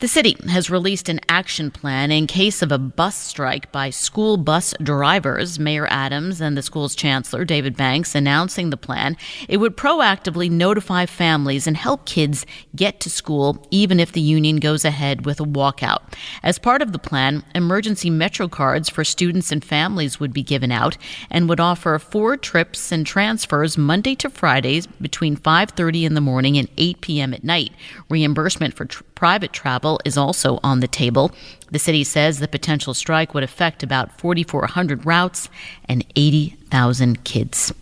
The city has released an action plan in case of a bus strike by school bus drivers. Mayor Adams and the school's chancellor, David Banks, announcing the plan. It would proactively notify families and help kids get to school even if the union goes ahead with a walkout. As part of the plan, emergency Metro cards for students and families would be given out and would offer four trips and transfers Monday to Fridays between 5:30 in the morning and 8 p.m. at night. Reimbursement for tr- private travel is also on the table. The city says the potential strike would affect about 4,400 routes and 80,000 kids.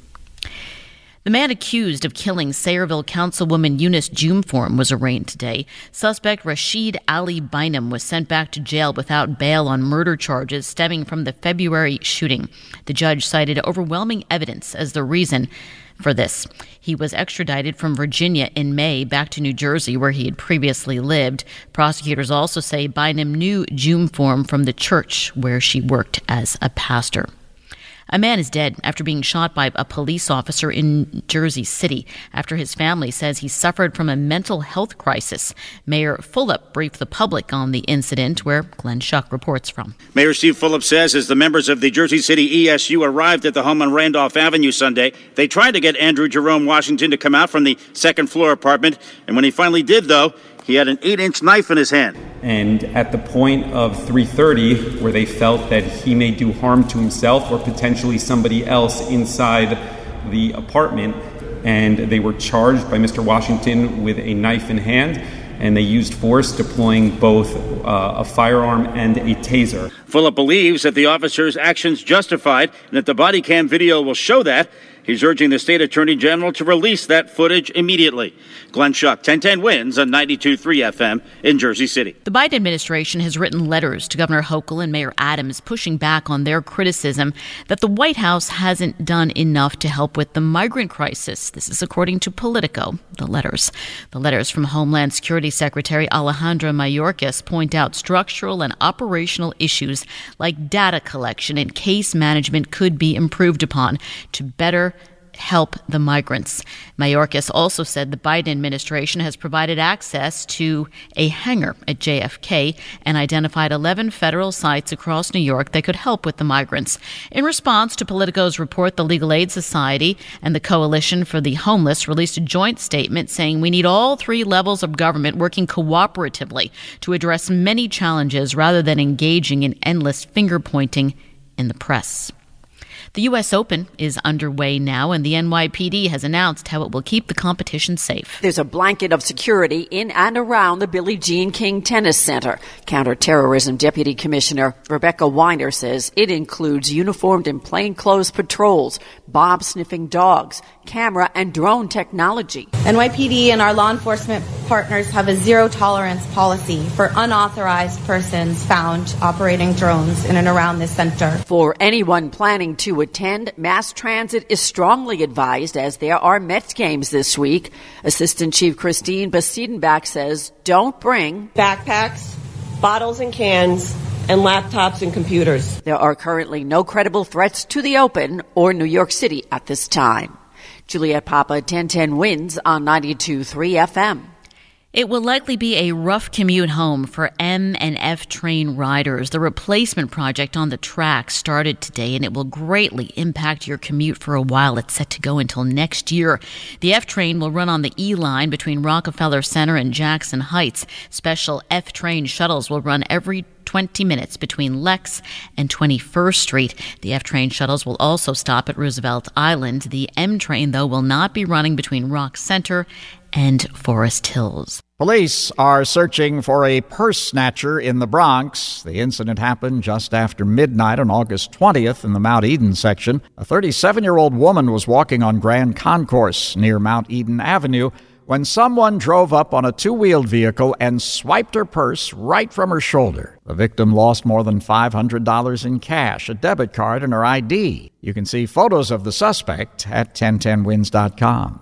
The man accused of killing Sayreville Councilwoman Eunice Dwumfour was arraigned today. Suspect Rashid Ali Bynum was sent back to jail without bail on murder charges stemming from the February shooting. The judge cited overwhelming evidence as the reason for this. He was extradited from Virginia in May back to New Jersey, where he had previously lived. Prosecutors also say Bynum knew Dwumfour from the church where she worked as a pastor. A man is dead after being shot by a police officer in Jersey City after his family says he suffered from a mental health crisis. Mayor Fulop briefed the public on the incident, where Glenn Schuck reports from. Mayor Steve Fulop says as the members of the Jersey City ESU arrived at the home on Randolph Avenue Sunday, they tried to get Andrew Jerome Washington to come out from the second floor apartment. And when he finally did, though, he had an eight inch knife in his hand. And at the point of 3:30, where they felt that he may do harm to himself or potentially somebody else inside the apartment, and they were charged by Mr. Washington with a knife in hand, and they used force, deploying both uh, a firearm and a taser. Fulop believes that the officer's actions justified and that the body cam video will show that. He's urging the state attorney general to release that footage immediately. Glenn Schuck, 1010 wins on 92.3 FM in Jersey City. The Biden administration has written letters to Governor Hochul and Mayor Adams pushing back on their criticism that the White House hasn't done enough to help with the migrant crisis. This is according to Politico, the letters. The letters from Homeland Security Secretary Alejandro Mayorkas point out structural and operational issues like data collection and case management could be improved upon to better help the migrants. Mayorkas also said the Biden administration has provided access to a hangar at JFK and identified 11 federal sites across New York that could help with the migrants. In response to Politico's report, the Legal Aid Society and the Coalition for the Homeless released a joint statement saying we need all three levels of government working cooperatively to address many challenges rather than engaging in endless finger pointing in the press. The U.S. Open is underway now, and the NYPD has announced how it will keep the competition safe. There's a blanket of security in and around the Billie Jean King Tennis Center. Counterterrorism Deputy Commissioner Rebecca Weiner says it includes uniformed and plainclothes patrols, bomb sniffing dogs, camera and drone technology. NYPD and our law enforcement partners have a zero tolerance policy for unauthorized persons found operating drones in and around this center. For anyone planning to attend, mass transit is strongly advised as there are Mets games this week. Assistant Chief Christine Bastiedenbach says don't bring backpacks, bottles and cans, and laptops and computers. There are currently no credible threats to the open or New York City at this time. Juliet Papa 1010 wins on 92.3 FM. It will likely be a rough commute home for M and F train riders. The replacement project on the track started today and it will greatly impact your commute for a while. It's set to go until next year. The F train will run on the E line between Rockefeller Center and Jackson Heights. Special F train shuttles will run every 20 minutes between Lex and 21st Street. The F train shuttles will also stop at Roosevelt Island. The M train, though, will not be running between Rock Center and Forest Hills. Police are searching for a purse snatcher in the Bronx. The incident happened just after midnight on August 20th in the Mount Eden section. A 37 year old woman was walking on Grand Concourse near Mount Eden Avenue when someone drove up on a two wheeled vehicle and swiped her purse right from her shoulder. The victim lost more than $500 in cash, a debit card, and her ID. You can see photos of the suspect at 1010wins.com.